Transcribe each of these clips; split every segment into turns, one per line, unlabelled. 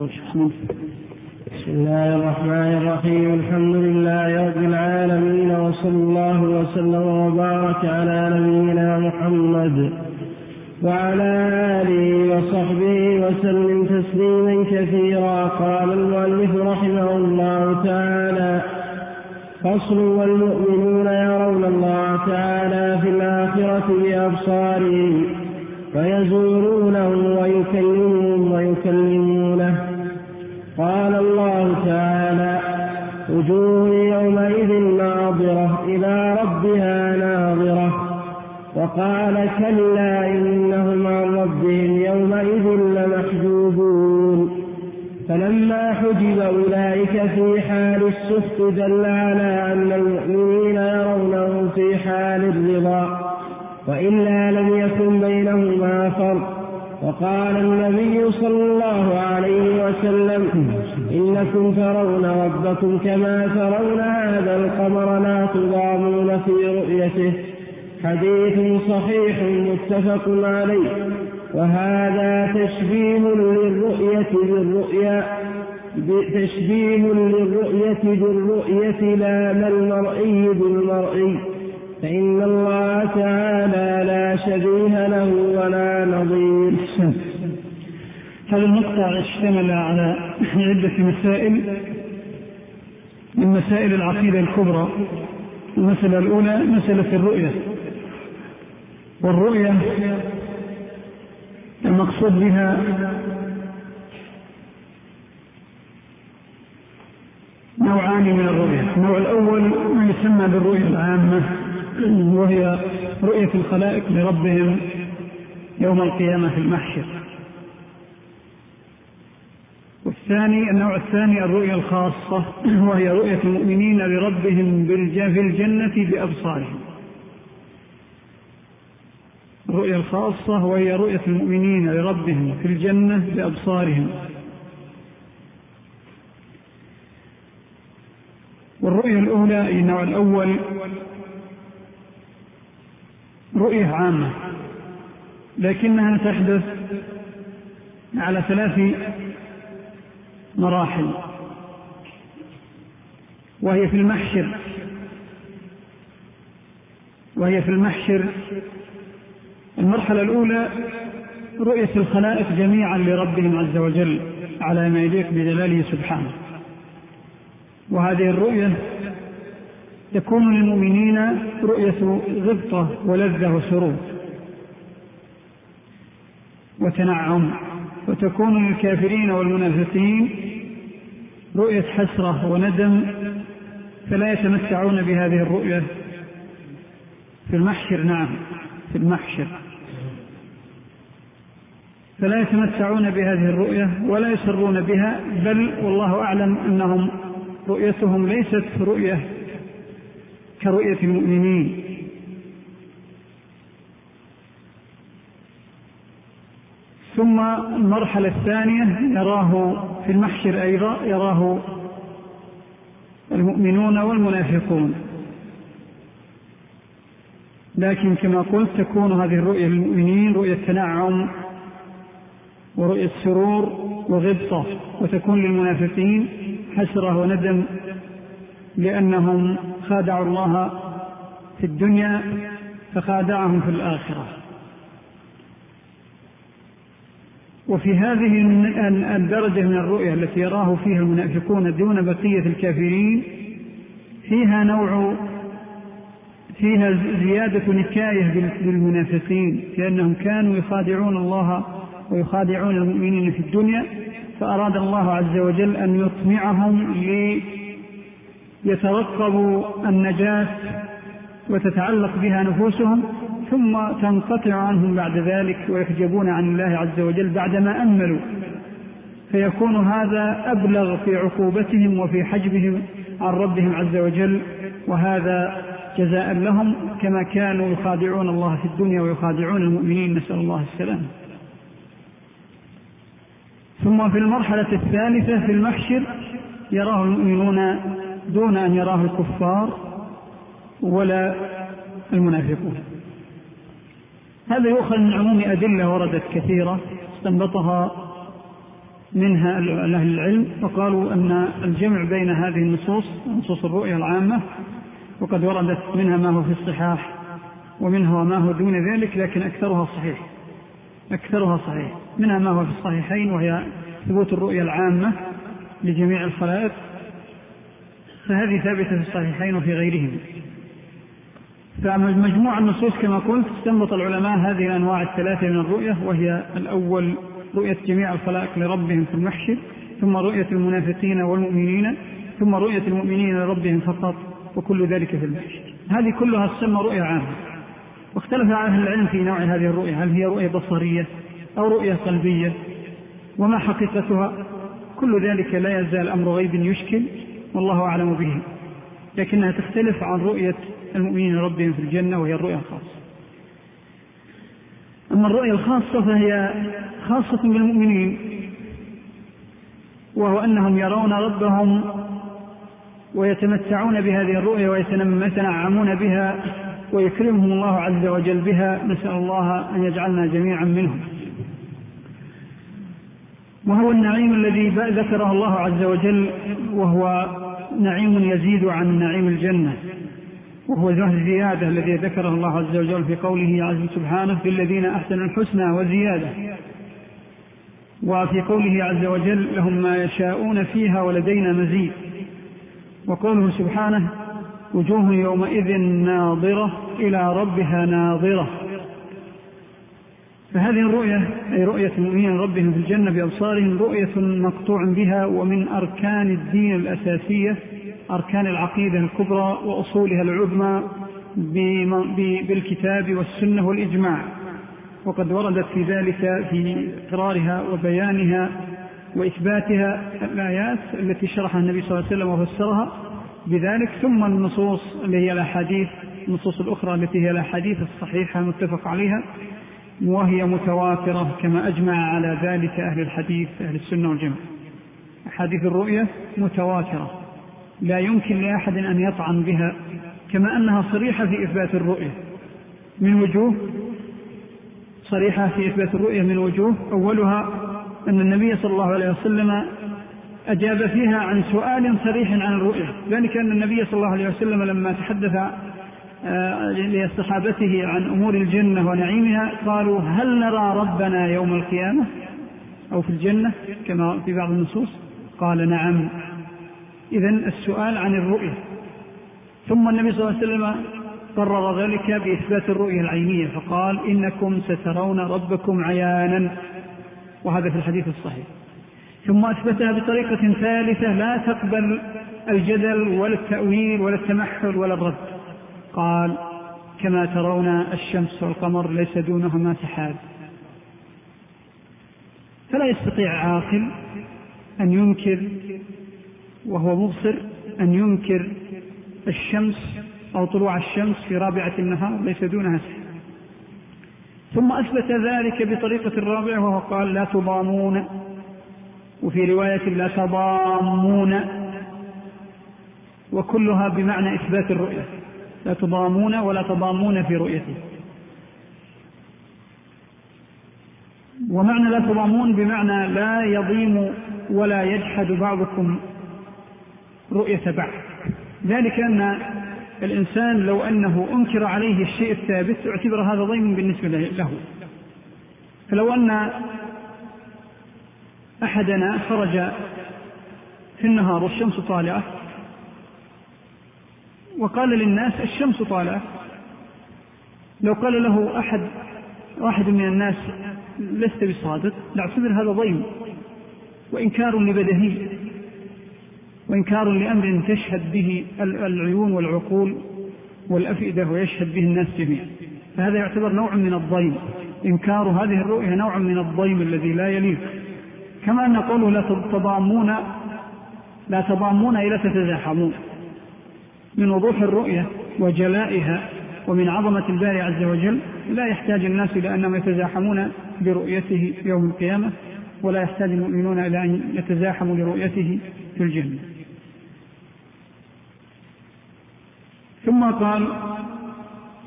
بسم الله الرحمن الرحيم. الحمد لله رب العالمين وصلى الله وسلم وبارك على نبينا محمد وعلى آله وصحبه وسلم تسليما كثيرا. قال المؤلف رحمه الله تعالى فصل والمؤمنون يرون الله تعالى في الآخرة بأبصارهم فيزورونه ويكلمهم ويكلمونه قال الله تعالى وجوه يومئذ ناظرة إلى ربها ناظرة. وقال كلا إنهم عن ربهم يومئذ لمحجوبون. فلما حجب أولئك في حال السخط دل على أن المؤمنين يرونه في حال الرضا وإلا لم يكن بينهما فرق. وقال النبي صلى الله عليه وسلم إنكم ترون ربكم كما ترون هذا القمر لا تضامون في رؤيته. حديث صحيح متفق عليه. وهذا تشبيه للرؤية بالرؤيا تشبيه للرؤية بالرؤية لا ما المرئي بالمرئي. فإن الله تعالى لا شبيه له ولا نظير.
هذا المقطع اشتمل على عدة مسائل من مسائل العقيدة الكبرى. المسألة الأولى مسألة الرؤية. والرؤية المقصود بها نوعان من الرؤية. النوع الأول ما يسمى بالرؤية العامة. وهي رؤية الخلائق لربهم يوم القيامة في المحشر. والثاني النوع الثاني الرؤية الخاصة وهي رؤية المؤمنين لربهم في الجنة بأبصارهم الرؤية الخاصة وهي رؤية المؤمنين لربهم في الجنة بأبصارهم والرؤية الأولى النوع الأول رؤية عامة لكنها تحدث على ثلاث مراحل وهي في المحشر وهي في المحشر. المرحلة الأولى رؤية الخلائق جميعا لربهم عز وجل على ما يليق بجلاله سبحانه. وهذه الرؤية تكون للمؤمنين رؤية غبطة ولذة وسرور وتنعم وتكون للكافرين والمنافقين رؤية حسرة وندم فلا يتمتعون بهذه الرؤية. في المحشر نعم في المحشر. فلا يتمتعون بهذه الرؤية ولا يسرون بها بل والله أعلم أنهم رؤيتهم ليست رؤية كرؤية المؤمنين. ثم المرحلة الثانية يراه في المحشر أيضا يراه المؤمنون والمنافقون. لكن كما قلت تكون هذه الرؤية للمؤمنين رؤية تنعم ورؤية سرور وغبطة وتكون للمنافقين حسرة وندم لأنهم خادعوا الله في الدنيا فخادعهم في الآخرة. وفي هذه الدرجة من الرؤية التي يراه فيها المنافقون دون بقية الكافرين فيها نوع فيها زيادة نكاية بالمنافقين لأنهم كانوا يخادعون الله ويخادعون المؤمنين في الدنيا فأراد الله عز وجل أن يطمعهم ليترقبوا النجاة وتتعلق بها نفوسهم ثم تنقطع عنهم بعد ذلك ويحجبون عن الله عز وجل بعدما أملوا. فيكون هذا أبلغ في عقوبتهم وفي حجبهم عن ربهم عز وجل وهذا جزاء لهم كما كانوا يخادعون الله في الدنيا ويخادعون المؤمنين. نسأل الله السلامة. ثم في المرحلة الثالثة في المحشر يراه المؤمنون دون أن يراه الكفار ولا المنافقون. هذا يؤخذ من عموم أدلة وردت كثيرة استنبطها منها أهل العلم وقالوا أن الجمع بين هذه النصوص نصوص الرؤية العامة وقد وردت منها ما هو في الصحاح ومنها ما هو دون ذلك لكن أكثرها صحيح. أكثرها صحيح. منها ما هو في الصحيحين وهي ثبوت الرؤية العامة لجميع الخلائق. فهذه ثابتة في الصحيحين وفي غيرهم. فمجموع النصوص كما قلت استنبط العلماء هذه الأنواع الثلاثة من الرؤية وهي الأول رؤية جميع الخلائق لربهم في المحشر ثم رؤية المنافقين والمؤمنين ثم رؤية المؤمنين لربهم فقط وكل ذلك في المحشر. هذه كلها تسمى رؤية عامة. واختلف أهل العلم في نوع هذه الرؤية هل هي رؤية بصرية أو رؤية قلبية؟ وما حقيقتها؟ كل ذلك لا يزال أمر غيب يشكل. والله أعلم به. لكنها تختلف عن رؤية المؤمنين ربهم في الجنة وهي الرؤية الخاصة. أما الرؤية الخاصة فهي خاصة بالمؤمنين وهو أنهم يرون ربهم ويتمتعون بهذه الرؤية ويتنعمون بها ويكرمهم الله عز وجل بها. نسأل الله أن يجعلنا جميعا منهم. وهو النعيم الذي ذكره الله عز وجل وهو نعيم يزيد عن نعيم الجنة. وهو الزيادة الذي ذكره الله عز وجل في قوله عز سبحانه في الذين أحسنوا الحسنى وزيادة. وفي قوله عز وجل لهم ما يشاءون فيها ولدينا مزيد. وقوله سبحانه وجوه يومئذ ناظرة إلى ربها ناظرة. فهذه الرؤية أي رؤية المؤمنين ربهم في الجنة بأبصارهم رؤية مقطوع بها ومن أركان الدين الأساسية أركان العقيدة الكبرى وأصولها العظمى بالكتاب والسنة والإجماع. وقد وردت في ذلك في إقرارها وبيانها وإثباتها الآيات التي شرحها النبي صلى الله عليه وسلم وفسرها بذلك. ثم النصوص اللي هي الأحاديث النصوص الأخرى التي هي الأحاديث الصحيحة المتفق عليها. وهي متواترة كما أجمع على ذلك أهل الحديث أهل السنة والجمع أحاديث الرؤية متواترة. لا يمكن لأحد أن يطعن بها كما أنها صريحة في إثبات الرؤية. من وجوه؟ صريحة في إثبات الرؤية من وجوه. أولها أن النبي صلى الله عليه وسلم أجاب فيها عن سؤال صريح عن الرؤية. ذلك أن النبي صلى الله عليه وسلم لما تحدث لصحابته عن أمور الجنة ونعيمها قالوا هل نرى ربنا يوم القيامة أو في الجنة كما في بعض النصوص؟ قال نعم. إذا السؤال عن الرؤية. ثم النبي صلى الله عليه وسلم قرر ذلك بإثبات الرؤية العينية فقال إنكم سترون ربكم عيانا. وهذا في الحديث الصحيح. ثم أثبتها بطريقة ثالثة لا تقبل الجدل ولا التأويل ولا التمحل ولا الرد. قال كما ترون الشمس والقمر ليس دونهما سحاب. فلا يستطيع عاقل أن ينكر وهو مبصر أن ينكر الشمس أو طلوع الشمس في رابعة النهار ليس دونها سحاب. ثم أثبت ذلك بطريقة رابعة وهو قال لا تضامون. وفي رواية لا تضامون. وكلها بمعنى إثبات الرؤية. لا تضامون ولا تضامون في رؤيته. ومعنى لا تضامون بمعنى لا يضيم ولا يجحد بعضكم رؤية بعض. ذلك أن الإنسان لو أنه أنكر عليه الشيء الثابت اعتبر هذا ضيم بالنسبة له. فلو أن أحدنا خرج في النهار والشمس طالعة وقال للناس الشمس طالعة. لو قال له أحد واحد من الناس لست بصادق لاعتبر هذا ضيم. وإنكار لبدهي وإنكار لأمر تشهد به العيون والعقول والأفئدة ويشهد به الناس جميعا. فهذا يعتبر نوع من الضيم. إنكار هذه الرؤية نوع من الضيم الذي لا يليق. كما أن قوله لا تضامون لا تضامون إلى تتزاحمون. من وضوح الرؤية وجلائها ومن عظمة الباري عز وجل لا يحتاج الناس إلى أنهم يتزاحمون برؤيته يوم القيامة ولا يحتاج المؤمنون إلى أن يتزاحموا لرؤيته في الجنة. ثم قال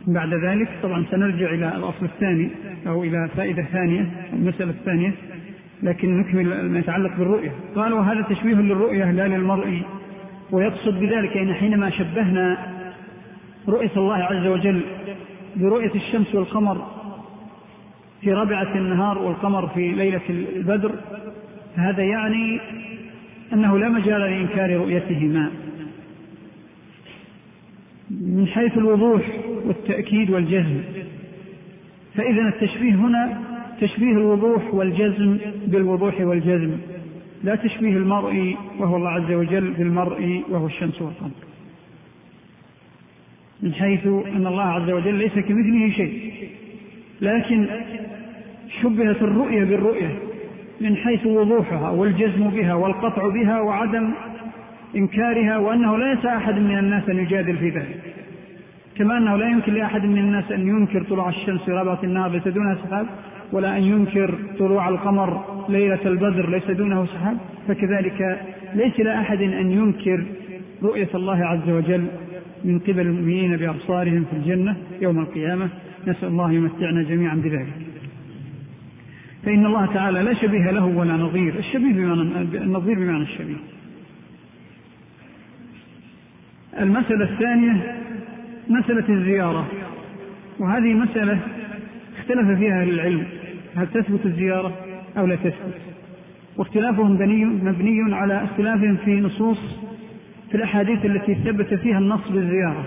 بعد ذلك طبعا سنرجع إلى الأصل الثاني أو إلى فائدة ثانية المسألة الثانية لكن نكمل ما يتعلق بالرؤية. قال وهذا تشبيه للرؤية لا للمرء ويقصد بذلك أن حينما شبهنا رؤية الله عز وجل برؤية الشمس والقمر في ربعة النهار والقمر في ليلة البدر فهذا يعني أنه لا مجال لإنكار رؤيتهما. من حيث الوضوح والتأكيد والجزم. فإذا التشبيه هنا تشبيه الوضوح والجزم بالوضوح والجزم. لا تشبيه المرء وهو الله عز وجل بالمرء وهو الشمس والقمر. من حيث أن الله عز وجل ليس كمثله شيء لكن شبهت الرؤية بالرؤية من حيث وضوحها والجزم بها والقطع بها وعدم إنكارها وأنه لا يسع أحد من الناس أن يجادل في ذلك. كما أنه لا يمكن لأحد من الناس أن ينكر طلوع الشمس في رابعة النهار ليس دونها سحاب ولا أن ينكر طلوع القمر ليلة البدر ليس دونه سحاب؟ فكذلك ليس لأحد أن ينكر رؤية الله عز وجل من قبل المؤمنين بأبصارهم في الجنة يوم القيامة. نسأل الله يمتعنا جميعا بذلك. فإن الله تعالى لا شبيه له ولا نظير. الشبيه بمعنى النظير بمعنى الشبيه. المسألة الثانية مسألة الزيارة. وهذه مسألة اختلف فيها العلم. هل تثبت الزيارة؟ أو لا تثبت واختلافهم مبني على اختلافهم في نصوص في الأحاديث التي ثبت فيها النص بالزيارة.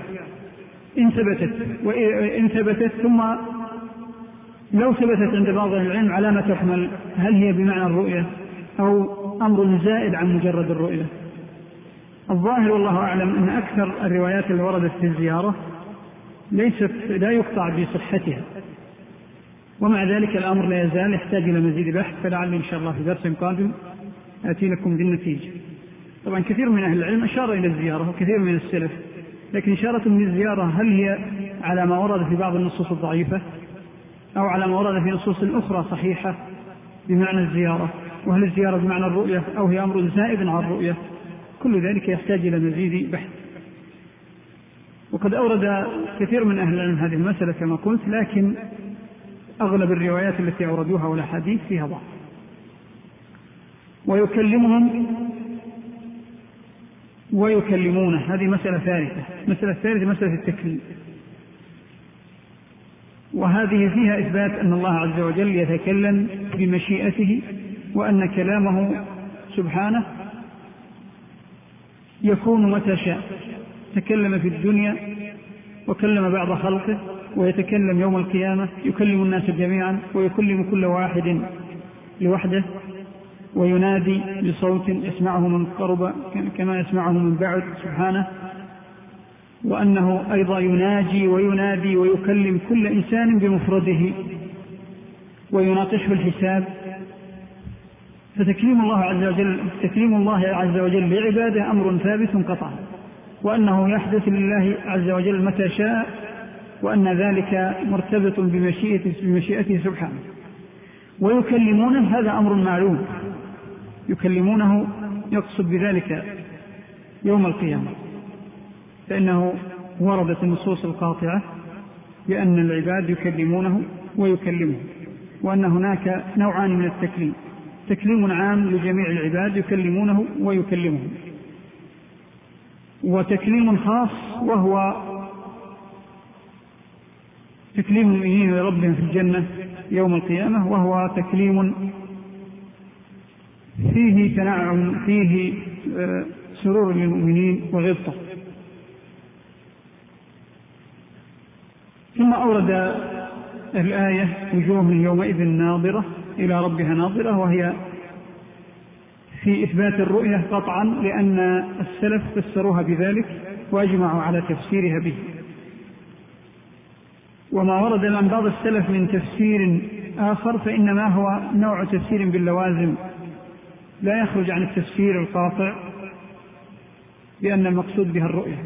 إن ثبتت وإن ثبتت ثم لو ثبتت عند بعض العلم على ما تحمل هل هي بمعنى الرؤية أو أمر زائد عن مجرد الرؤية؟ الظاهر والله أعلم أن أكثر الروايات اللي وردت في الزيارة ليست لا يقطع بصحتها. ومع ذلك الأمر لا يزال يحتاج إلى مزيد بحث فلعلي إن شاء الله في درس قادم آتي لكم بالنتيجة. طبعا كثير من أهل العلم أشار إلى الزيارة وكثير من السلف لكن إشارة من الزيارة هل هي على ما ورد في بعض النصوص الضعيفة أو على ما ورد في نصوص أخرى صحيحة بمعنى الزيارة؟ وهل الزيارة بمعنى الرؤية أو هي أمر زائد عن الرؤية؟ كل ذلك يحتاج إلى مزيد بحث. وقد أورد كثير من أهل العلم هذه المسألة كما قلت لكن أغلب الروايات التي أوردوها والأحاديث فيها ضعف. ويكلمهم ويكلمونه هذه مسألة ثالثة. المسألة الثالثة مسألة التكليم وهذه فيها إثبات أن الله عز وجل يتكلم بمشيئته وأن كلامه سبحانه يكون متى شاء. تكلم في الدنيا وكلم بعض خلقه ويتكلم يوم القيامة يكلم الناس جميعا ويكلم كل واحد لوحده وينادي بصوت يسمعه من قرب كما يسمعه من بعد سبحانه. وأنه أيضا يناجي وينادي ويكلم كل إنسان بمفرده ويناقشه الحساب. فتكليم الله عز وجل تكليم الله عز وجل لعباده أمر ثابت قطعا. وأنه يحدث لله عز وجل متى شاء وأن ذلك مرتبط بمشيئته, سبحانه. ويكلمونه هذا أمر معلوم. يكلمونه يقصد بذلك يوم القيامة. فإنه وردت النصوص القاطعة بأن العباد يكلمونه ويكلمه وأن هناك نوعان من التكليم. تكليم عام لجميع العباد يكلمونه ويكلمهم وتكليم خاص وهو تكليم المؤمنين لربهم في الجنة يوم القيامة وهو تكليم فيه تنعم فيه آه، سرور للمؤمنين وغبطة. ثم أورد الآية وجوه يومئذ ناظرة إلى ربها ناظرة وهي في إثبات الرؤية قطعا لأن السلف فسروها بذلك وأجمعوا على تفسيرها به. وما ورد عن بعض السلف من تفسير آخر فإنما هو نوع تفسير باللوازم. لا يخرج عن التفسير القاطع بأن المقصود بها الرؤية.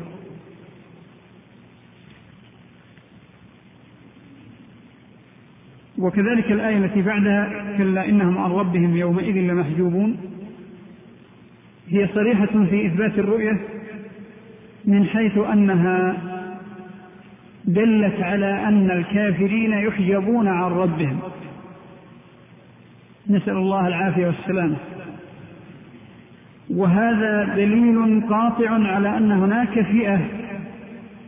وكذلك الآية التي بعدها كلا إنهم عن ربهم يومئذ لمحجوبون. هي صريحة في إثبات الرؤية من حيث أنها دلت على أن الكافرين يحجبون عن ربهم. نسأل الله العافية والسلامة وهذا دليل قاطع على أن هناك فئة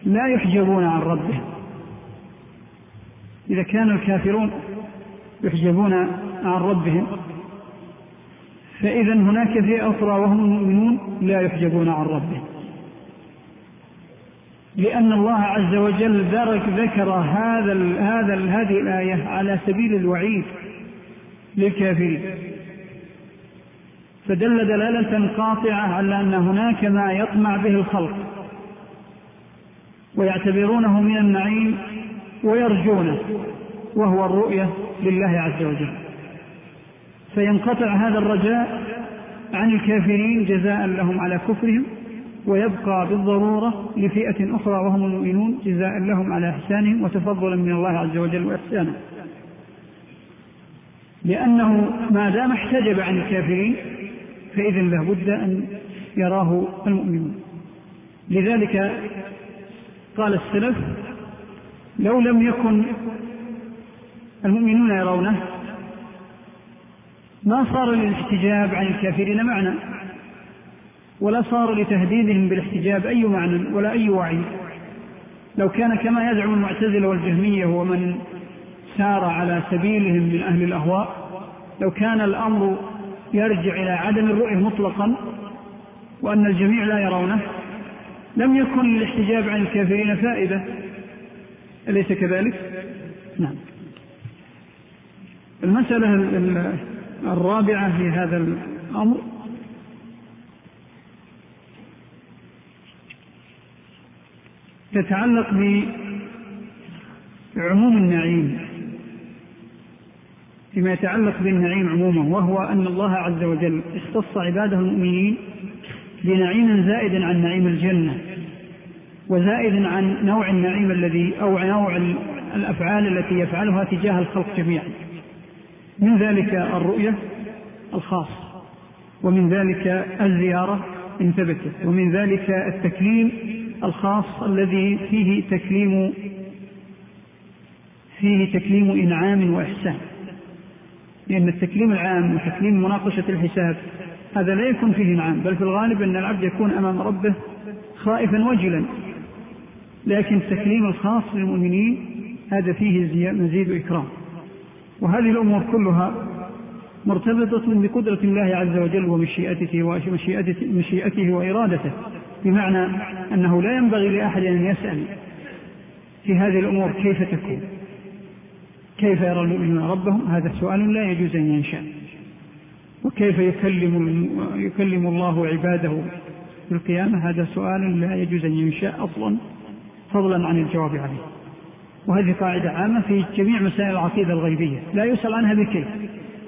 لا يحجبون عن ربهم. إذا كان الكافرون يحجبون عن ربهم فإذا هناك فئة أخرى وهم المؤمنون لا يحجبون عن ربهم. لأن الله عز وجل ذكر هذا هذا هذه الآية على سبيل الوعيد للكافرين. فدل دلالة قاطعة على أن هناك ما يطمع به الخلق ويعتبرونه من النعيم ويرجونه وهو الرؤية لله عز وجل. فينقطع هذا الرجاء عن الكافرين جزاء لهم على كفرهم ويبقى بالضرورة لفئة أخرى وهم المؤمنون جزاء لهم على إحسانهم وتفضلا من الله عز وجل وإحسانا لأنه ما دام احتجب عن الكافرين فإذا لابد أن يراه المؤمنون. لذلك قال السلف لو لم يكن المؤمنون يرونه ما صار للاحتجاب عن الكافرين معنى؟ ولا صار لتهديدهم بالاحتجاب أي معنى ولا أي وعي. لو كان كما يزعم المعتزلة والجهمية ومن سار على سبيلهم من أهل الأهواء لو كان الأمر يرجع إلى عدم الرؤية مطلقا وأن الجميع لا يرونه لم يكن الاحتجاب عن الكافرين فائدة. أليس كذلك؟ نعم. المسألة الرابعة في هذا الأمر تتعلق بعموم النعيم فيما يتعلق بالنعيم عموما وهو أن الله عز وجل اختص عباده المؤمنين بنعيم زائد عن نعيم الجنة وزائد عن نوع النعيم الذي أو نوع الأفعال التي يفعلها تجاه الخلق جميعا. من ذلك الرؤية الخاصة ومن ذلك الزيارة إن ثبتت ومن ذلك التكليم الخاص الذي فيه تكليم فيه تكليم إنعام وإحسان. لأن التكليم العام وتكليم مناقشة الحساب هذا لا يكون فيه إنعام بل في الغالب أن العبد يكون أمام ربه خائفا وجلا. لكن التكليم الخاص للمؤمنين هذا فيه مزيد إكرام. وهذه الأمور كلها مرتبطة بقدرة الله عز وجل ومشيئته ومشيئته مشيئته وإرادته. بمعنى أنه لا ينبغي لأحد أن يسأل في هذه الأمور كيف تكون. كيف يرى المؤمنون ربهم؟ هذا سؤال لا يجوز أن ينشأ. وكيف يكلم يكلم الله عباده في القيامة؟ هذا سؤال لا يجوز أن ينشأ أصلا فضلا عن الجواب عليه. وهذه قاعدة عامة في جميع مسائل العقيدة الغيبية لا يسأل عنها بكيف.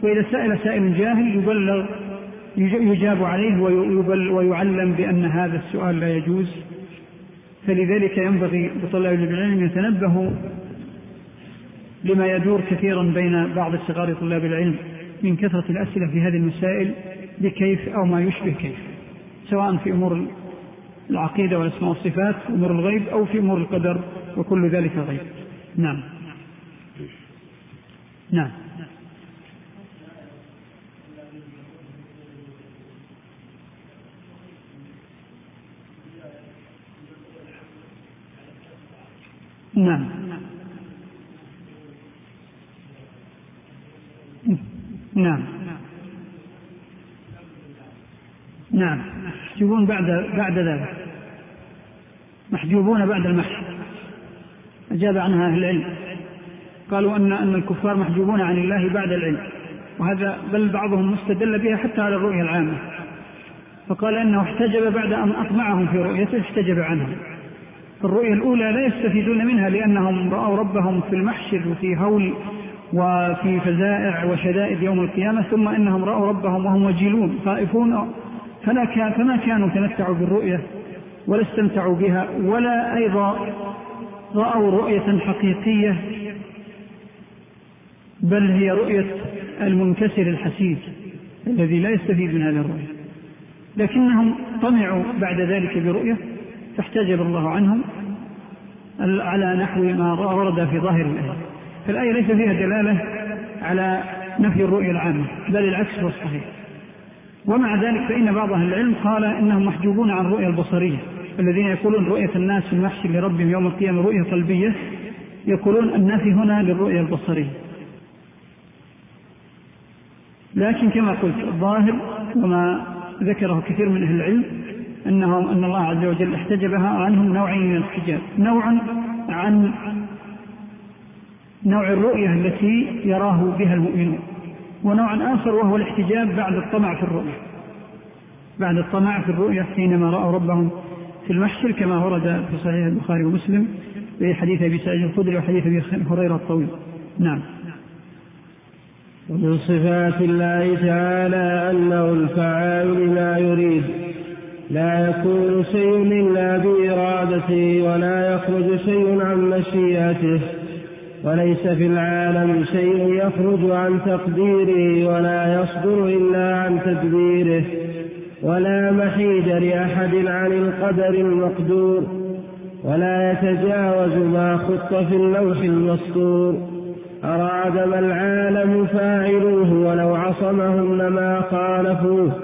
وإذا سأل سائل جاهل يبلغ يجاب عليه ويعلم بأن هذا السؤال لا يجوز. فلذلك ينبغي لطلاب العلم يتنبهوا لما يدور كثيرا بين بعض صغار طلاب العلم من كثرة الأسئلة في هذه المسائل بكيف أو ما يشبه كيف سواء في أمور العقيدة والأسماء والصفات أمور الغيب أو في أمور القدر وكل ذلك غيب. نعم. نعم. نعم. نعم. نعم. محجوبون بعد بعد ذلك. محجوبون بعد المحش أجاب عنها أهل العلم. قالوا أن أن الكفار محجوبون عن الله بعد العلم. وهذا بل بعضهم مستدل بها حتى على الرؤية العامة. فقال أنه احتجب بعد أن أطمعهم في رؤيته احتجب عنهم. الرؤية الأولى لا يستفيدون منها لأنهم رأوا ربهم في المحشر وفي هول وفي فزائع وشدائد يوم القيامة ثم إنهم رأوا ربهم وهم وجلون خائفون. فلا كان فما كانوا تمتعوا بالرؤية ولا استمتعوا بها ولا أيضا رأوا رؤية حقيقية بل هي رؤية المنكسر الحسيس الذي لا يستفيد من هذه الرؤية. لكنهم طمعوا بعد ذلك برؤية فاحتجب الله عنهم على نحو ما ورد في ظاهر الآية. فالآية ليس فيها دلالة على نفي الرؤية العامة بل العكس هو الصحيح. ومع ذلك فإن بعض أهل العلم قال إنهم محجوبون عن الرؤية البصرية الذين يقولون رؤية الناس في المحشر لربهم يوم القيامة رؤية قلبية يقولون النفي هنا للرؤية البصرية. لكن كما قلت الظاهر وما ذكره كثير من أهل العلم أنهم أن الله عز وجل احتجبها عنهم نوعين من الحجاب نوع عن نوع الرؤية التي يراه بها المؤمنون. ونوع آخر وهو الاحتجاب بعد الطمع في الرؤية. بعد الطمع في الرؤية حينما رأوا ربهم في المحشر كما ورد في صحيح البخاري ومسلم في حديث أبي سعيد الخدري وحديث أبي هريرة الطويل. نعم.
ومن صفات الله تعالى أنه الفعال لما يريد. لا يكون شيء إلا بإرادته ولا يخرج شيء عن مشيئته. وليس في العالم شيء يخرج عن تقديره ولا يصدر إلا عن تدبيره. ولا محيد لأحد عن القدر المقدور. ولا يتجاوز ما خط في اللوح المسطور أراد ما العالم فاعلوه ولو عصمهم لما خالفوه.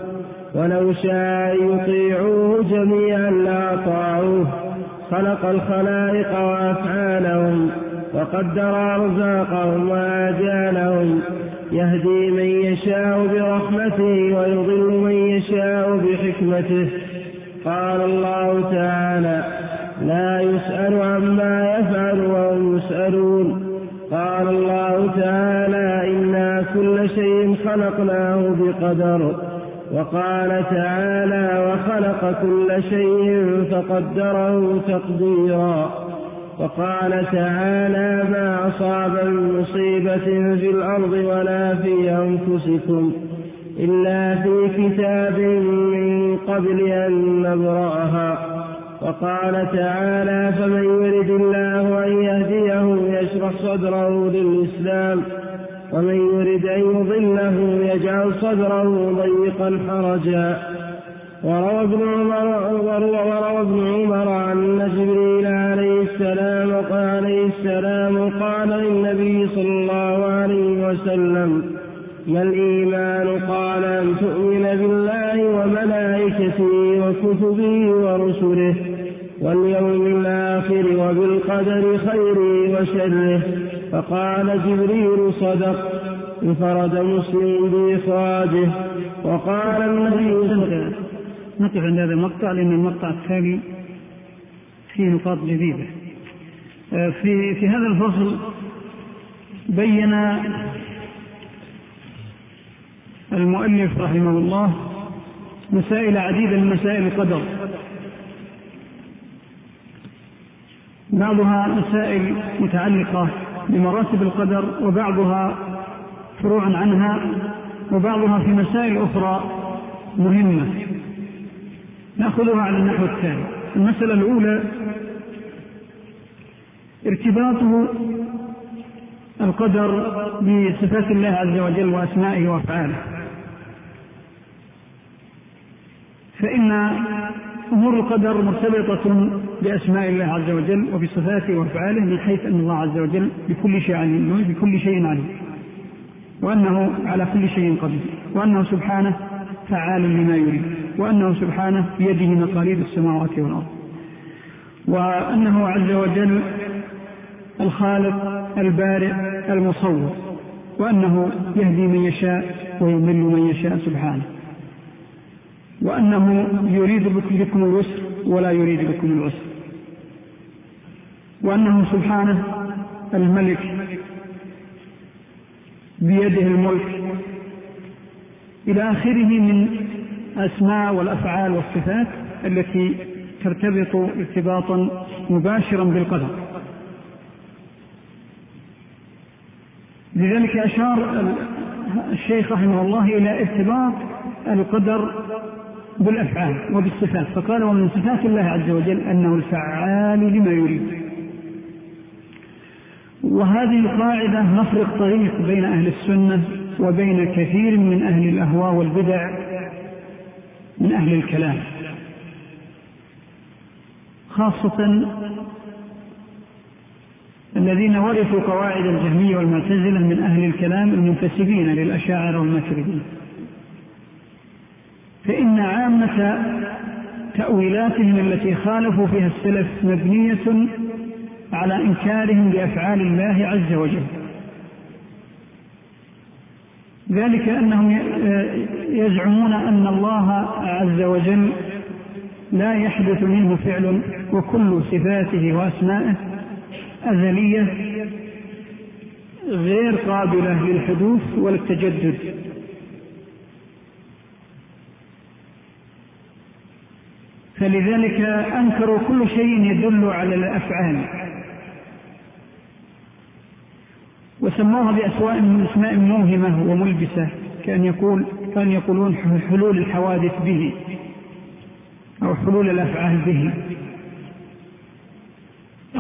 ولو شاء يطيعوه جميعا لأطاعوه خلق الخلائق وأفعالهم وقدر أرزاقهم وآجالهم. يهدي من يشاء برحمته ويضل من يشاء بحكمته. قال الله تعالى لا يسأل عما يفعل وهم يسألون. قال الله تعالى إنا كل شيء خلقناه بقدر. وقال تعالى وخلق كل شيء فقدره تقديرا. وقال تعالى ما أصاب من مصيبة في الأرض ولا في أنفسكم إلا في كتاب من قبل أن نبرأها. وقال تعالى فمن يرد الله أن يهديه يشرح صدره للإسلام ومن يرد أن يضله يجعل صدره ضيقا حرجا. وروى ابن عمر وروى ابن عمر عن جبريل عليه السلام عليه السلام قال للنبي صلى الله عليه وسلم ما الإيمان؟ قال أن تؤمن بالله وملائكته وكتبه ورسله واليوم الآخر وبالقدر خيره وشره. فقال جبريل صدق انفرد مسلم بإخراجه وقال النبي
نقف عند هذا المقطع لأن المقطع الثاني فيه نقاط جديدة آه، في في هذا الفصل بين المؤلف رحمه الله مسائل عديدة من مسائل القدر. بعضها مسائل متعلقة بمراتب القدر وبعضها فروع عنها وبعضها في مسائل أخرى مهمة. نأخذها على النحو التالي. المسألة الأولى ارتباط القدر بصفات الله عز وجل وأسمائه وأفعاله. فإن أمور القدر مرتبطة بأسماء الله عز وجل وبصفاته وأفعاله من حيث أن الله عز وجل بكل شيء عليم بكل شيء عليم. وأنه على كل شيء قدير. وأنه سبحانه فعال لما يريد. وأنه سبحانه بيده مقاليد السماوات والأرض. وأنه عز وجل الخالق البارئ المصور. وأنه يهدي من يشاء ويضل من يشاء سبحانه. وأنه يريد بكم اليسر ولا يريد بكم العسر. وأنه سبحانه الملك بيده الملك إلى آخره من أسماء والأفعال والصفات التي ترتبط ارتباطا مباشرا بالقدر. لذلك أشار الشيخ رحمه الله إلى ارتباط القدر بالأفعال وبالصفات فقال ومن صفات الله عز وجل أنه الفعال لما يريد. وهذه القاعدة نفرق طريق بين أهل السنة وبين كثير من أهل الأهواء والبدع من أهل الكلام. الذين ورثوا قواعد الجهمية والمعتزلة من أهل الكلام المنتسبين للأشاعرة والماتريدية فإن عامة تأويلاتهم التي خالفوا فيها السلف مبنية على إنكارهم لأفعال الله عز وجل. ذلك أنهم يزعمون أن الله عز وجل لا يحدث منه فعل وكل صفاته وأسمائه أزلية غير قابلة للحدوث وللتجدد فلذلك أنكروا كل شيء يدل على الأفعال. وسموها بأسواء من أسماء موهمة وملبسة كأن يقول كان يقولون حلول الحوادث به أو حلول الأفعال به.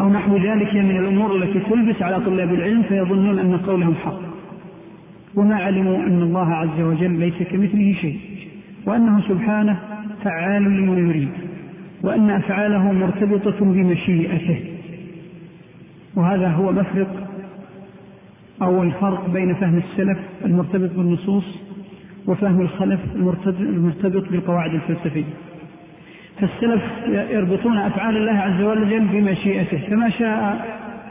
أو نحو ذلك من الأمور التي تلبس على طلاب العلم فيظنون أن قولهم حق. وما علموا أن الله عز وجل ليس كمثله شيء وأنه سبحانه فعال لما يريد. وأن أفعاله مرتبطة بمشيئته. وهذا هو مفرق أو الفرق بين فهم السلف المرتبط بالنصوص وفهم الخلف المرتبط بالقواعد الفلسفية. فالسلف يربطون أفعال الله عز وجل بمشيئته. فما شاء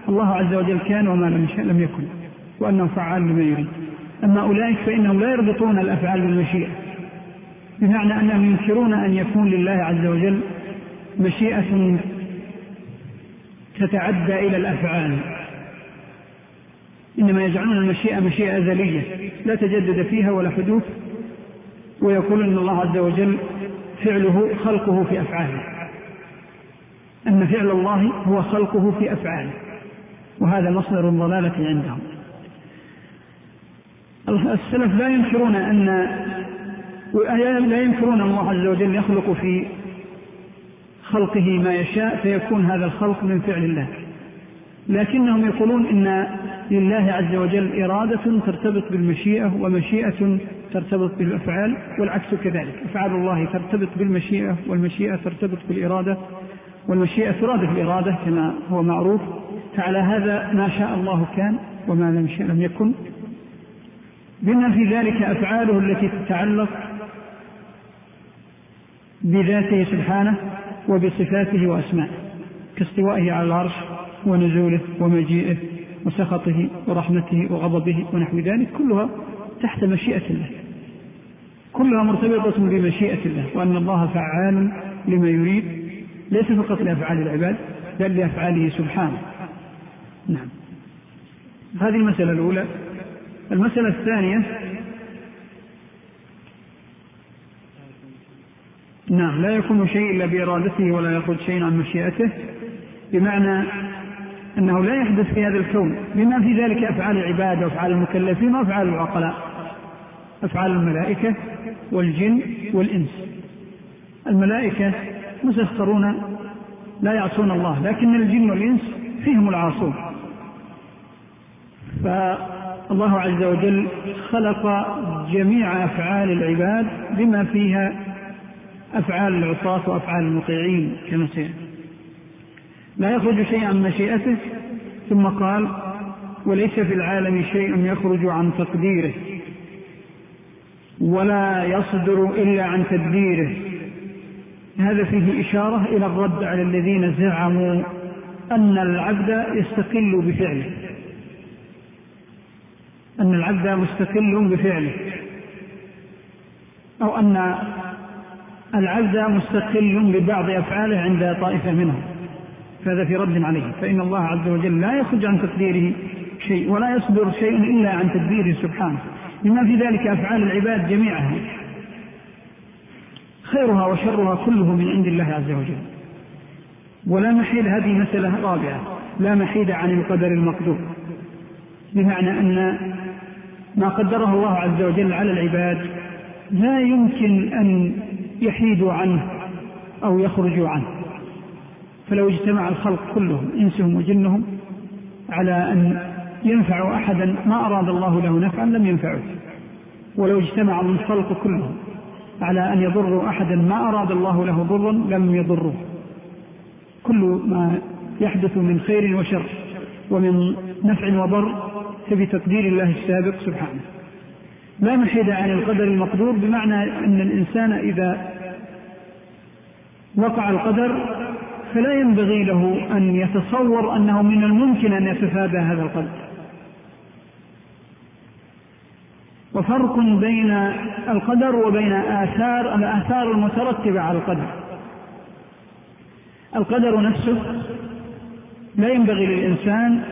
الله عز وجل كان وما لم يشاء لم يكن وأنه فعال لما يريد. أما أولئك فإنهم لا يربطون الأفعال بالمشيئة بمعنى أنهم ينكرون أن يكون لله عز وجل مشيئة تتعدى إلى الأفعال. إنما يجعلون المشيئة مشيئة أزلية لا تجدد فيها ولا حدوث ويقول أن الله عز وجل فعله خلقه في أفعاله. أن فعل الله هو خلقه في أفعاله وهذا مصدر الضلالة عندهم. السلف لا ينكرون أن لا ينكرون الله عز وجل يخلق في خلقه ما يشاء فيكون هذا الخلق من فعل الله. لكنهم يقولون إن لله عز وجل إرادة ترتبط بالمشيئة ومشيئة ترتبط بالأفعال والعكس كذلك. أفعال الله ترتبط بالمشيئة والمشيئة ترتبط بالإرادة والمشيئة ترادف الإرادة كما هو معروف. فعلى هذا ما شاء الله كان وما لم يشاء لم يكن. بما في ذلك أفعاله التي تتعلق بذاته سبحانه وبصفاته وأسمائه كاستوائه على العرش ونزوله ومجيئه وسخطه ورحمته وغضبه ونحو ذلك كلها تحت مشيئة الله. كلها مرتبطة بمشيئة الله وأن الله فعال لما يريد ليس فقط لأفعال العباد بل لأفعاله سبحانه. نعم. هذه المسألة الأولى. المسألة الثانية نعم لا يكون شيء إلا بإرادته ولا يخرج شيء عن مشيئته بمعنى أنه لا يحدث في هذا الكون بما في ذلك أفعال العباد وأفعال المكلفين وأفعال العقلاء أفعال الملائكة والجن والإنس. الملائكة مسخرون لا يعصون الله لكن الجن والإنس فيهم العاصون. فالله عز وجل خلق جميع أفعال العباد بما فيها أفعال العصاة وأفعال المطيعين كما سيأتي لا يخرج شيء عن مشيئته ثم قال وليس في العالم شيء يخرج عن تقديره ولا يصدر إلا عن تدبيره. هذا فيه إشارة إلى الرد على الذين زعموا أن العبد يستقل بفعله. أن العبد مستقل بفعله. أو أن العبد مستقل ببعض أفعاله عند طائفة منهم. فهذا في رد عليه. فإن الله عز وجل لا يخرج عن تقديره شيء ولا يصدر شيء إلا عن تدبيره سبحانه. بما في ذلك أفعال العباد جميعها خيرها وشرها كله من عند الله عز وجل. ولا محيد هذه مسألة رابعة. لا محيد عن القدر المقدور. بمعنى أن ما قدره الله عز وجل على العباد لا يمكن أن يحيدوا عنه أو يخرجوا عنه. فلو اجتمع الخلق كلهم إنسهم وجنهم على أن ينفعوا أحدا ما أراد الله له نفعا لم ينفعه ولو اجتمع الخلق كلهم على أن يضروا أحدا ما أراد الله له ضرا لم يضروه. كل ما يحدث من خير وشر ومن نفع وضر فبتقدير الله السابق سبحانه. لا محيد عن القدر المقدور بمعنى أن الإنسان إذا وقع القدر فلا ينبغي له أن يتصور أنه من الممكن أن يتفادى هذا القدر. وفرق بين القدر وبين آثار الآثار المترتبة على القدر. القدر نفسه لا ينبغي للإنسان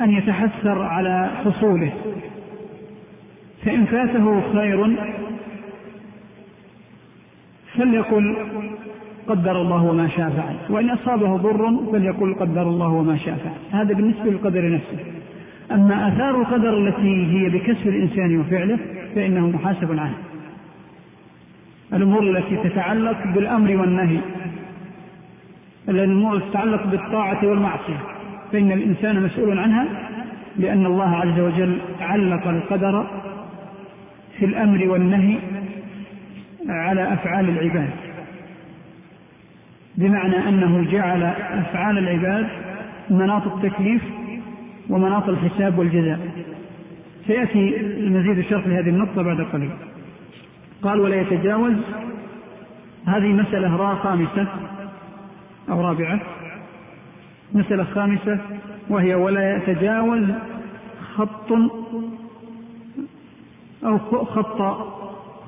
أن يتحسر على حصوله. فإن فاته خير. فليقل قدر الله وما شاء فعل. وإن أصابه ضر فليقل قدر الله وما شاء فعل. هذا بالنسبة للقدر نفسه. أما آثار القدر التي هي بكسب الإنسان وفعله فإنه محاسب عنها الأمور التي تتعلق بالأمر والنهي. الأمور التي تتعلق بالطاعة والمعصية. فإن الإنسان مسؤول عنها لأن الله عز وجل علق القدر في الأمر والنهي على أفعال العباد. بمعنى أنه جعل أفعال العباد مناط التكليف ومناط الحساب والجزاء. سيأتي المزيد الشرح لهذه النقطة بعد قليل. قال ولا يتجاوز هذه مسألة را خامسة أو رابعة. مسألة خامسة وهي ولا يتجاوز خط أو خط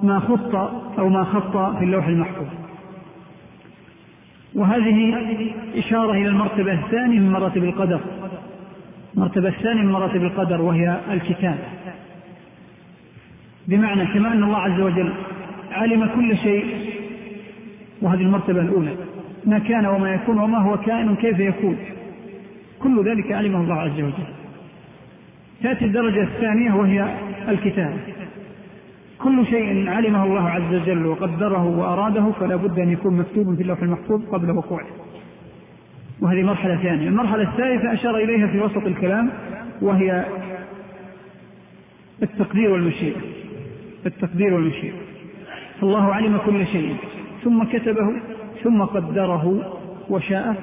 ما خط أو ما خط في اللوح المحفوظ. وهذه إشارة إلى المرتبة الثانية من مراتب القدر. المرتبة الثانية من مراتب القدر وهي الكتاب. بمعنى كما أن الله عز وجل علم كل شيء وهذه المرتبة الأولى. ما كان وما يكون وما هو كائن كيف يكون. كل ذلك علمه الله عز وجل. تأتي الدرجة الثانية وهي الكتاب. كل شيء علمه الله عز وجل وقدره وأراده فلا بد أن يكون مكتوب في اللوح المحفوظ قبل وقوعه. وهذه مرحلة ثانية. المرحلة الثالثة أشار إليها في وسط الكلام وهي التقدير والمشيئة. التقدير والمشيئة. فالله علم كل شيء ثم كتبه ثم قدره وشاء.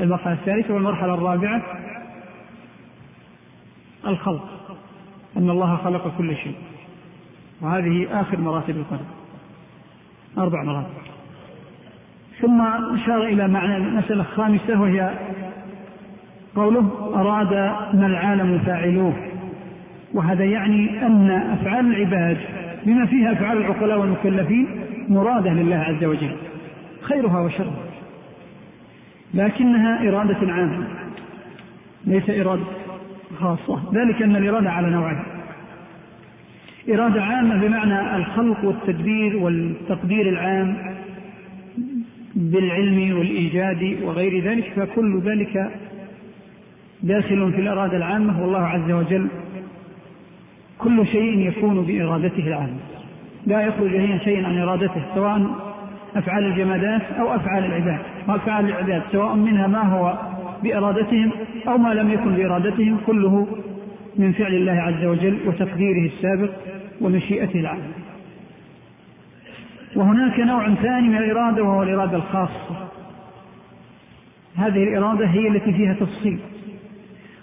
المرحلة الثالثة والمرحلة الرابعة الخلق. أن الله خلق كل شيء. وهذه آخر مراتب القدر أربع مراتب. ثم أشار إلى معنى المسألة الخامسة وهي قوله أراد ما العالم فاعلوه. وهذا يعني أن أفعال العباد بما فيها أفعال العقلاء والمكلفين مرادة لله عز وجل خيرها وشرها. لكنها إرادة عامة ليس إرادة خاصة. ذلك أن الإرادة على نوعين إرادة عامة بمعنى الخلق والتدبير والتقدير العام بالعلم والإيجاد وغير ذلك فكل ذلك داخل في الإرادة العامة والله عز وجل كل شيء يكون بإرادته العامة. لا يخرج هي شيء عن إرادته سواء أفعال الجمادات أو أفعال العباد. وأفعال العباد سواء منها ما هو بإرادتهم أو ما لم يكن بإرادتهم كله من فعل الله عز وجل وتقديره السابق. ومشيئته العامة وهناك نوع ثاني من الإرادة وهو الإرادة الخاصة. هذه الإرادة هي التي فيها تفصيل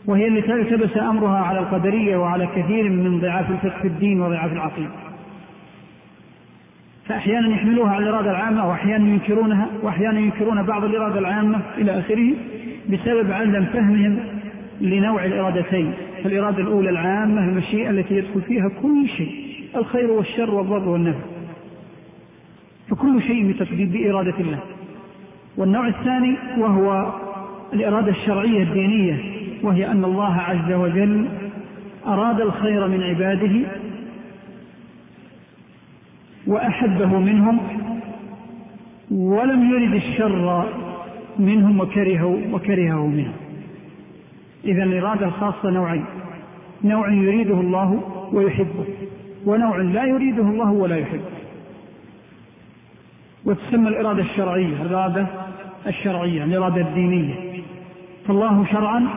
وهي التي التبس أمرها على القدرية وعلى كثير من ضعاف الفقه في الدين وضعاف العقيدة. فأحيانا يحملوها على الإرادة العامة وأحيانا ينكرونها وأحيانا ينكرون بعض الإرادة العامة إلى آخره بسبب عدم فهمهم لنوع الإرادتين فالإرادة الأولى العامة المشيئة التي يدخل فيها كل شيء الخير والشر والضر والنفع. فكل شيء بإرادة الله. والنوع الثاني وهو الإرادة الشرعية الدينية وهي أن الله عز وجل أراد الخير من عباده وأحبه منهم ولم يرد الشر منهم وكرهه وكرهه منهم. إذا الإرادة الخاصة نوعين. نوع يريده الله ويحبه ونوع لا يريده الله ولا يحبه. وتسمى الإرادة الشرعية الإرادة الشرعية الإرادة الدينية. فالله شرعا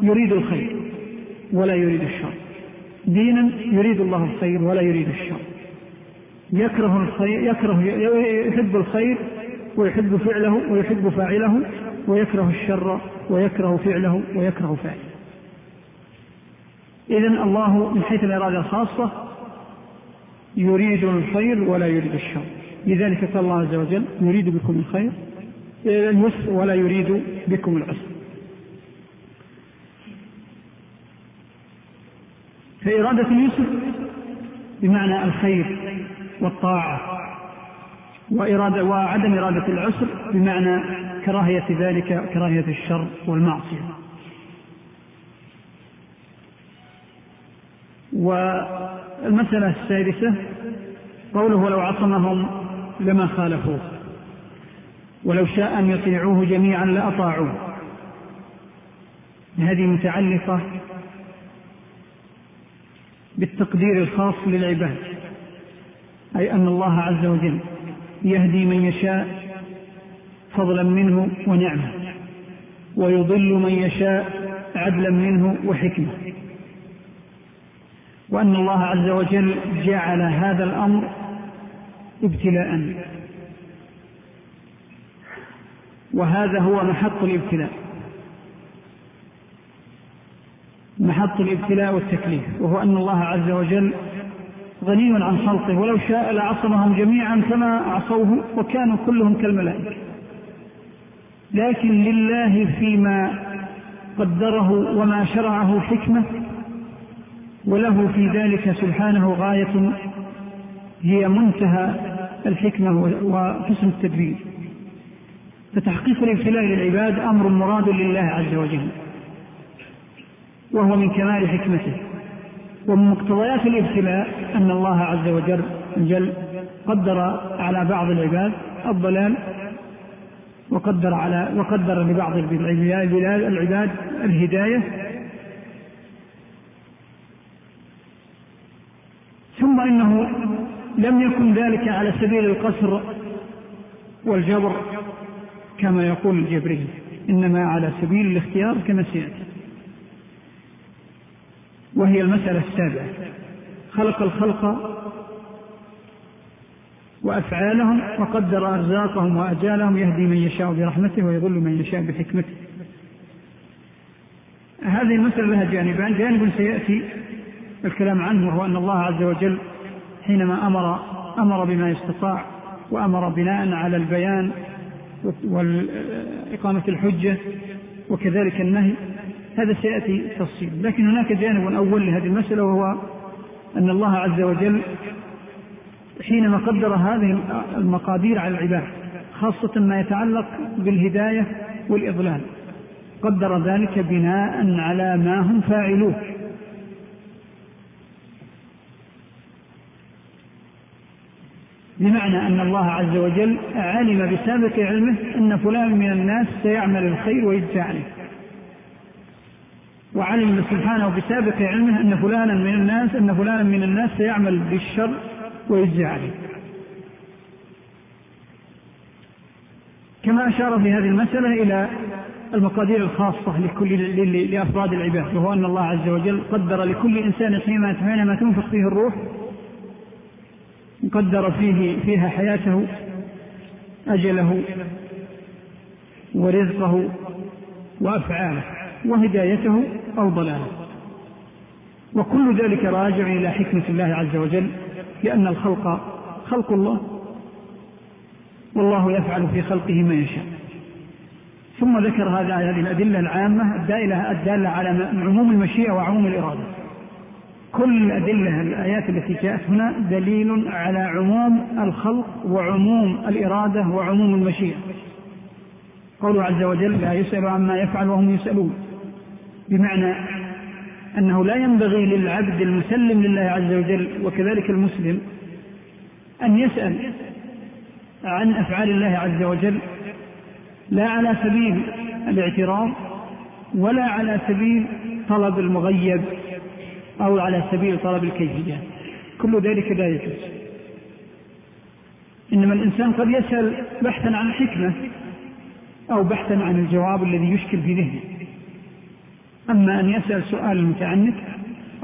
يريد الخير ولا يريد الشر. دينا يريد الله الخير ولا يريد الشر. يكره الخير يكره يحب الخير ويحب فعله ويحب فاعله ويكره الشر ويكره فعله ويكره فاعله. إذا الله من حيث الإرادة الخاصة يريد الخير ولا يريد الشر. لذلك قال الله عز وجل يريد بكم الخير اليسر ولا يريد بكم العسر. فإرادة اليسر بمعنى الخير والطاعة. وإرادة وعدم إرادة العسر بمعنى كراهية ذلك كراهية الشر والمعصية. والمسألة السادسة قوله ولو عصمهم لما خالفوه ولو شاء أن يطيعوه جميعا لأطاعوه. هذه متعلقة بالتقدير الخاص للعباد أي أن الله عز وجل يهدي من يشاء فضلا منه ونعمة ويضل من يشاء عدلا منه وحكمة. وأن الله عز وجل جعل هذا الأمر ابتلاء. وهذا هو محط الابتلاء. محط الابتلاء والتكليف وهو أن الله عز وجل غني عن خلقه ولو شاء لعصمهم جميعا كما عصوه وكانوا كلهم كالملائكة. لكن لله فيما قدره وما شرعه حكمة وله في ذلك سبحانه غاية هي منتهى الحكمة وحسن التدبير. فتحقيق الابتلاء للعباد أمر مراد لله عز وجل وهو من كمال حكمته. ومن مقتضيات الابتلاء أن الله عز وجل جل قدر على بعض العباد الضلال وقدر على وقدر لبعض العباد الهداية. ثم إنه لم يكن ذلك على سبيل القصر والجبر كما يقول الجبري إنما على سبيل الاختيار كما سيأتي وهي المسألة السابعة. خلق الخلق وأفعالهم وقدر أرزاقهم وأجالهم يهدي من يشاء برحمته ويضل من يشاء بحكمته. هذه المسألة لها جانبان. جانب سيأتي الكلام عنه وهو أن الله عز وجل حينما أمر أمر بما يستطاع وأمر بناء على البيان وإقامة الحجة وكذلك النهي هذا سيأتي تفصيل. لكن هناك جانب أول لهذه المسألة وهو أن الله عز وجل حينما قدر هذه المقادير على العباد خاصة ما يتعلق بالهداية والإضلال قدر ذلك بناء على ما هم فاعلوه. بمعنى أن الله عز وجل علم بسابق علمه أن فلان من الناس سيعمل الخير ويجزى عليه. وعلم سبحانه بسابق علمه أن فلانا من الناس أن فلانا من الناس سيعمل بالشر ويجزى عليه. كما أشار في هذه المسألة إلى المقادير الخاصة لكل لأفراد العباد وهو أن الله عز وجل قدر لكل إنسان حينما تنفخ فيه الروح قدر فيه فيها حياته أجله ورزقه وأفعاله وهدايته أو ضلاله وكل ذلك راجع إلى حكمة الله عز وجل لأن الخلق خلق الله والله يفعل في خلقه ما يشاء. ثم ذكر هذه الأدلة العامة الدالة الدالة على عموم المشيئة وعموم الإرادة. كل الأدلة الآيات التي جاءت هنا دليل على عموم الخلق وعموم الإرادة وعموم المشيئة. قوله عز وجل لا يسأل عما يفعل وهم يسألون بمعنى أنه لا ينبغي للعبد المسلم لله عز وجل وكذلك المسلم أن يسأل عن أفعال الله عز وجل لا على سبيل الاعتراض ولا على سبيل طلب المغيب أو على سبيل طلب الكيفيات كل ذلك لا يجوز. إنما الإنسان قد يسأل بحثا عن الحكمة أو بحثا عن الجواب الذي يشكل في ذهنه. أما أن يسأل سؤال المتعنت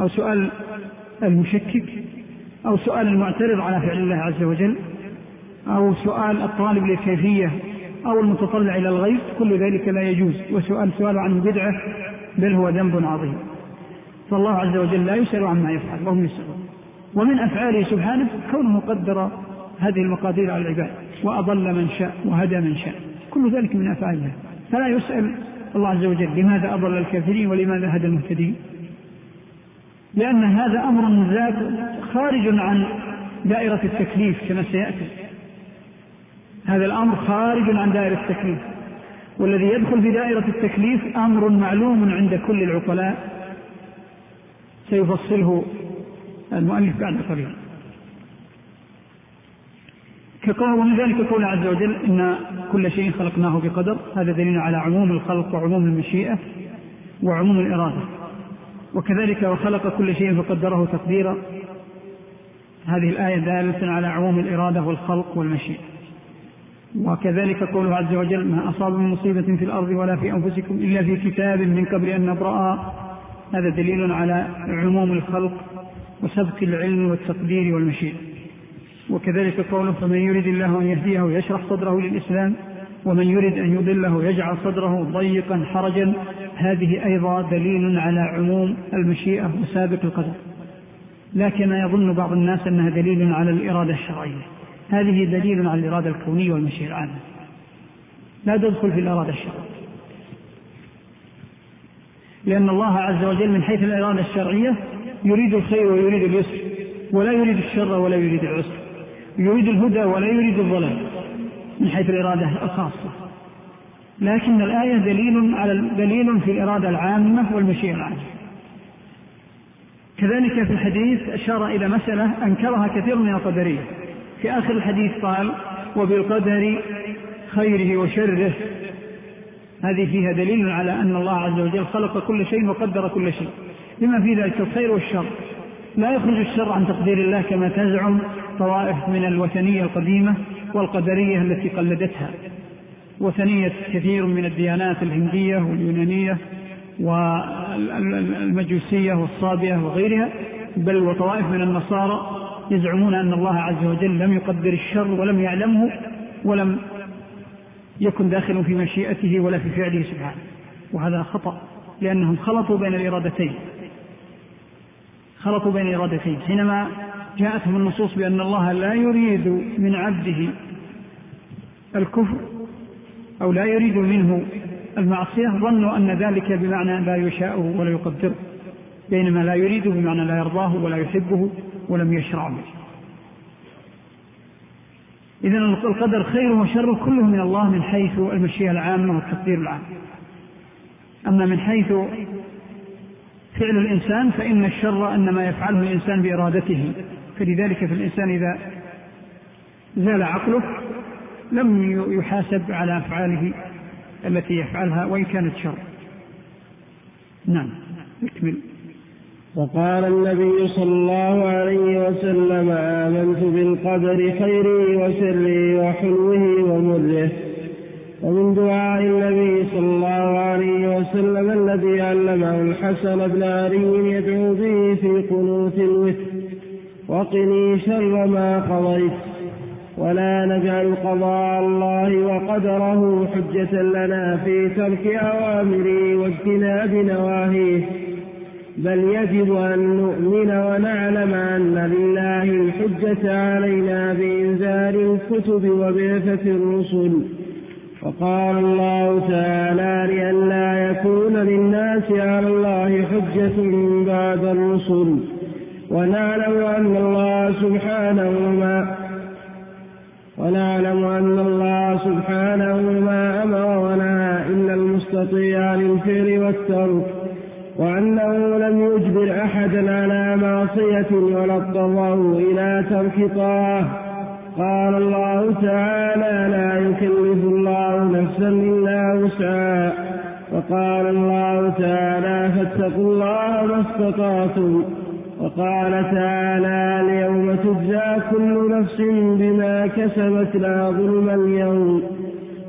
أو سؤال المشكك أو سؤال المعترض على فعل الله عز وجل أو سؤال الطالب للكيفية أو المتطلع إلى الغيب كل ذلك لا يجوز. وسؤال سؤال عن بدعة بل هو ذنب عظيم. فالله عز وجل لا يسأل عما يفعل وهم يسألون. ومن أفعاله سبحانه كونه قدر هذه المقادير على العباد وأضل من شاء وهدى من شاء. كل ذلك من أفعاله. فلا يسأل الله عز وجل لماذا أضل الكافرين ولماذا هدى المهتدين؟ لأن هذا أمر ذات خارج عن دائرة التكليف كما سيأتي. هذا الأمر خارج عن دائرة التكليف. والذي يدخل في دائرة التكليف أمر معلوم عند كل العقلاء. سيفصله المؤلف بعد قليل ومن ذلك قول عز وجل إن كل شيء خلقناه بقدر هذا دليل على عموم الخلق وعموم المشيئة وعموم الإرادة. وكذلك وخلق كل شيء فقدره تقديرا. هذه الآية دالة على عموم الإرادة والخلق والمشيئة. وكذلك قوله عز وجل ما أصاب من مصيبة في الأرض ولا في أنفسكم إلا في كتاب من قبل أن نبرأ هذا دليل على عموم الخلق وسبق العلم والتقدير والمشيئة. وكذلك قوله فمن يريد الله أن يهديه يشرح صدره للإسلام ومن يريد أن يضله يجعل صدره ضيقا حرجا هذه أيضا دليل على عموم المشيئة وسابق القدر. لكن يظن بعض الناس أنها دليل على الإرادة الشرعية. هذه دليل على الإرادة الكونية والمشيئة العامة. لا تدخل في الإرادة الشرعية. لأن الله عز وجل من حيث الإرادة الشرعية يريد الخير ويريد اليسر ولا يريد الشر ولا يريد العسر. يريد الهدى ولا يريد الضلال من حيث الإرادة الخاصة. لكن الآية دليل على دليل في الإرادة العامة والمشيئة العامة. كذلك في الحديث أشار إلى مسألة أنكرها كثير من القدرية. في آخر الحديث قال وبالقدر خيره وشره. هذه فيها دليل على أن الله عز وجل خلق كل شيء وقدر كل شيء. بما في ذلك الخير والشر؟ لا يخرج الشر عن تقدير الله كما تزعم طوائف من الوثنية القديمة والقدرية التي قلدتها. وثنية كثير من الديانات الهندية واليونانية والمجوسية والصابية وغيرها بل وطوائف من النصارى يزعمون أن الله عز وجل لم يقدر الشر ولم يعلمه ولم يكن داخل في مشيئته ولا في فعله سبحانه. وهذا خطأ لأنهم خلطوا بين الإرادتين. خلطوا بين الإرادتين حينما جاءتهم النصوص بأن الله لا يريد من عبده الكفر أو لا يريد منه المعصية ظنوا أن ذلك بمعنى لا يشاءه ولا يقدره. بينما لا يريده بمعنى لا يرضاه ولا يحبه ولم يشرع به. إذا القدر خير وشر كله من الله من حيث المشيئة العامة والتقدير العام. أما من حيث فعل الإنسان فإن الشر إنما يفعله الإنسان بإرادته. فلذلك في الإنسان إذا زال عقله لم يحاسب على أفعاله التي يفعلها وإن كانت شر. نعم. اكمل
وقال النبي صلى الله عليه وسلم آمنت بالقدر خيره وشره وحلوه ومره. ومن دعاء النبي صلى الله عليه وسلم الذي علمه الحسن بن علي يدعو به في قنوت الوتر. وقني شر ما قضيت. ولا نجعل قضاء الله وقدره حجة لنا في ترك أوامره واجتناب نواهيه. بل يجب أن نؤمن ونعلم أن لله الحجة علينا بإنزال الكتب وبعثة الرسل. وقال الله تعالى لئلا يكون للناس على الله حجة بعد الرسل ونعلم أن الله سبحانه ما ونعلم أن الله سبحانه ما أمر ونهى إلا المستطيع للفعل والترك وأنه لم يجبر أحدا على معصية ولا اضطره إلى ترك طاعة. قال الله تعالى لا يكلف الله نفسا إلا وسعها. وقال الله تعالى فاتقوا الله ما استطعتم. وقال تعالى اليوم تجزى كل نفس بما كسبت لا ظلم اليوم.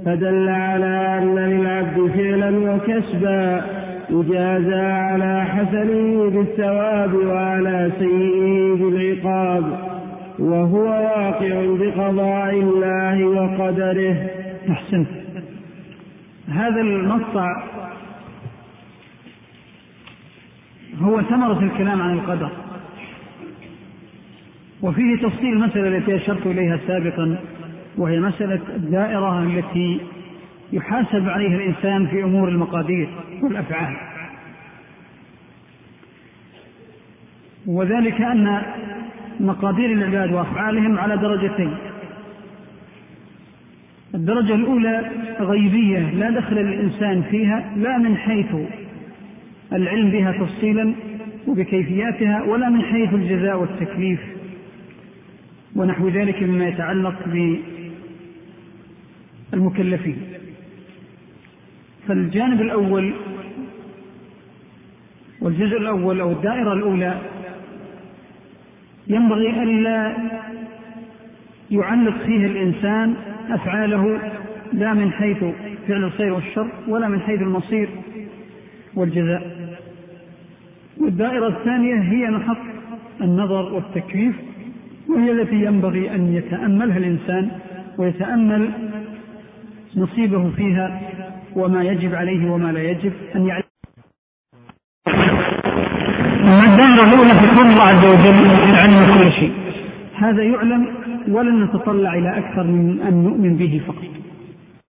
فدل على أن للعبد فعلا وكسبا. يجازى على حسنه بالثواب وعلى سيئه بالعقاب. وهو واقع بقضاء الله وقدره.
أحسنت. هذا المقطع هو ثمرة الكلام عن القدر. وفيه تفصيل المسألة التي أشرت إليها سابقا وهي مسألة الدائرة التي يحاسب عليها الإنسان في أمور المقادير والأفعال. وذلك أن مقادير العباد وأفعالهم على درجتين. الدرجة الأولى غيبية لا دخل للإنسان فيها لا من حيث العلم بها تفصيلا وبكيفياتها ولا من حيث الجزاء والتكليف. ونحو ذلك مما يتعلق بالمكلفين. فالجانب الأول والجزء الأول أو الدائرة الأولى ينبغي ألا يعلق فيه الإنسان أفعاله لا من حيث فعل الخير والشر ولا من حيث المصير والجزاء. والدائرة الثانية هي محط النظر والتكليف وهي التي ينبغي أن يتأملها الإنسان ويتأمل نصيبه فيها وما يجب عليه وما لا يجب أن يعلم الدائرة الأولى في قول الله عز وجل العلم كل شيء. هذا يعلم ولن نتطلع إلى أكثر من أن نؤمن به فقط.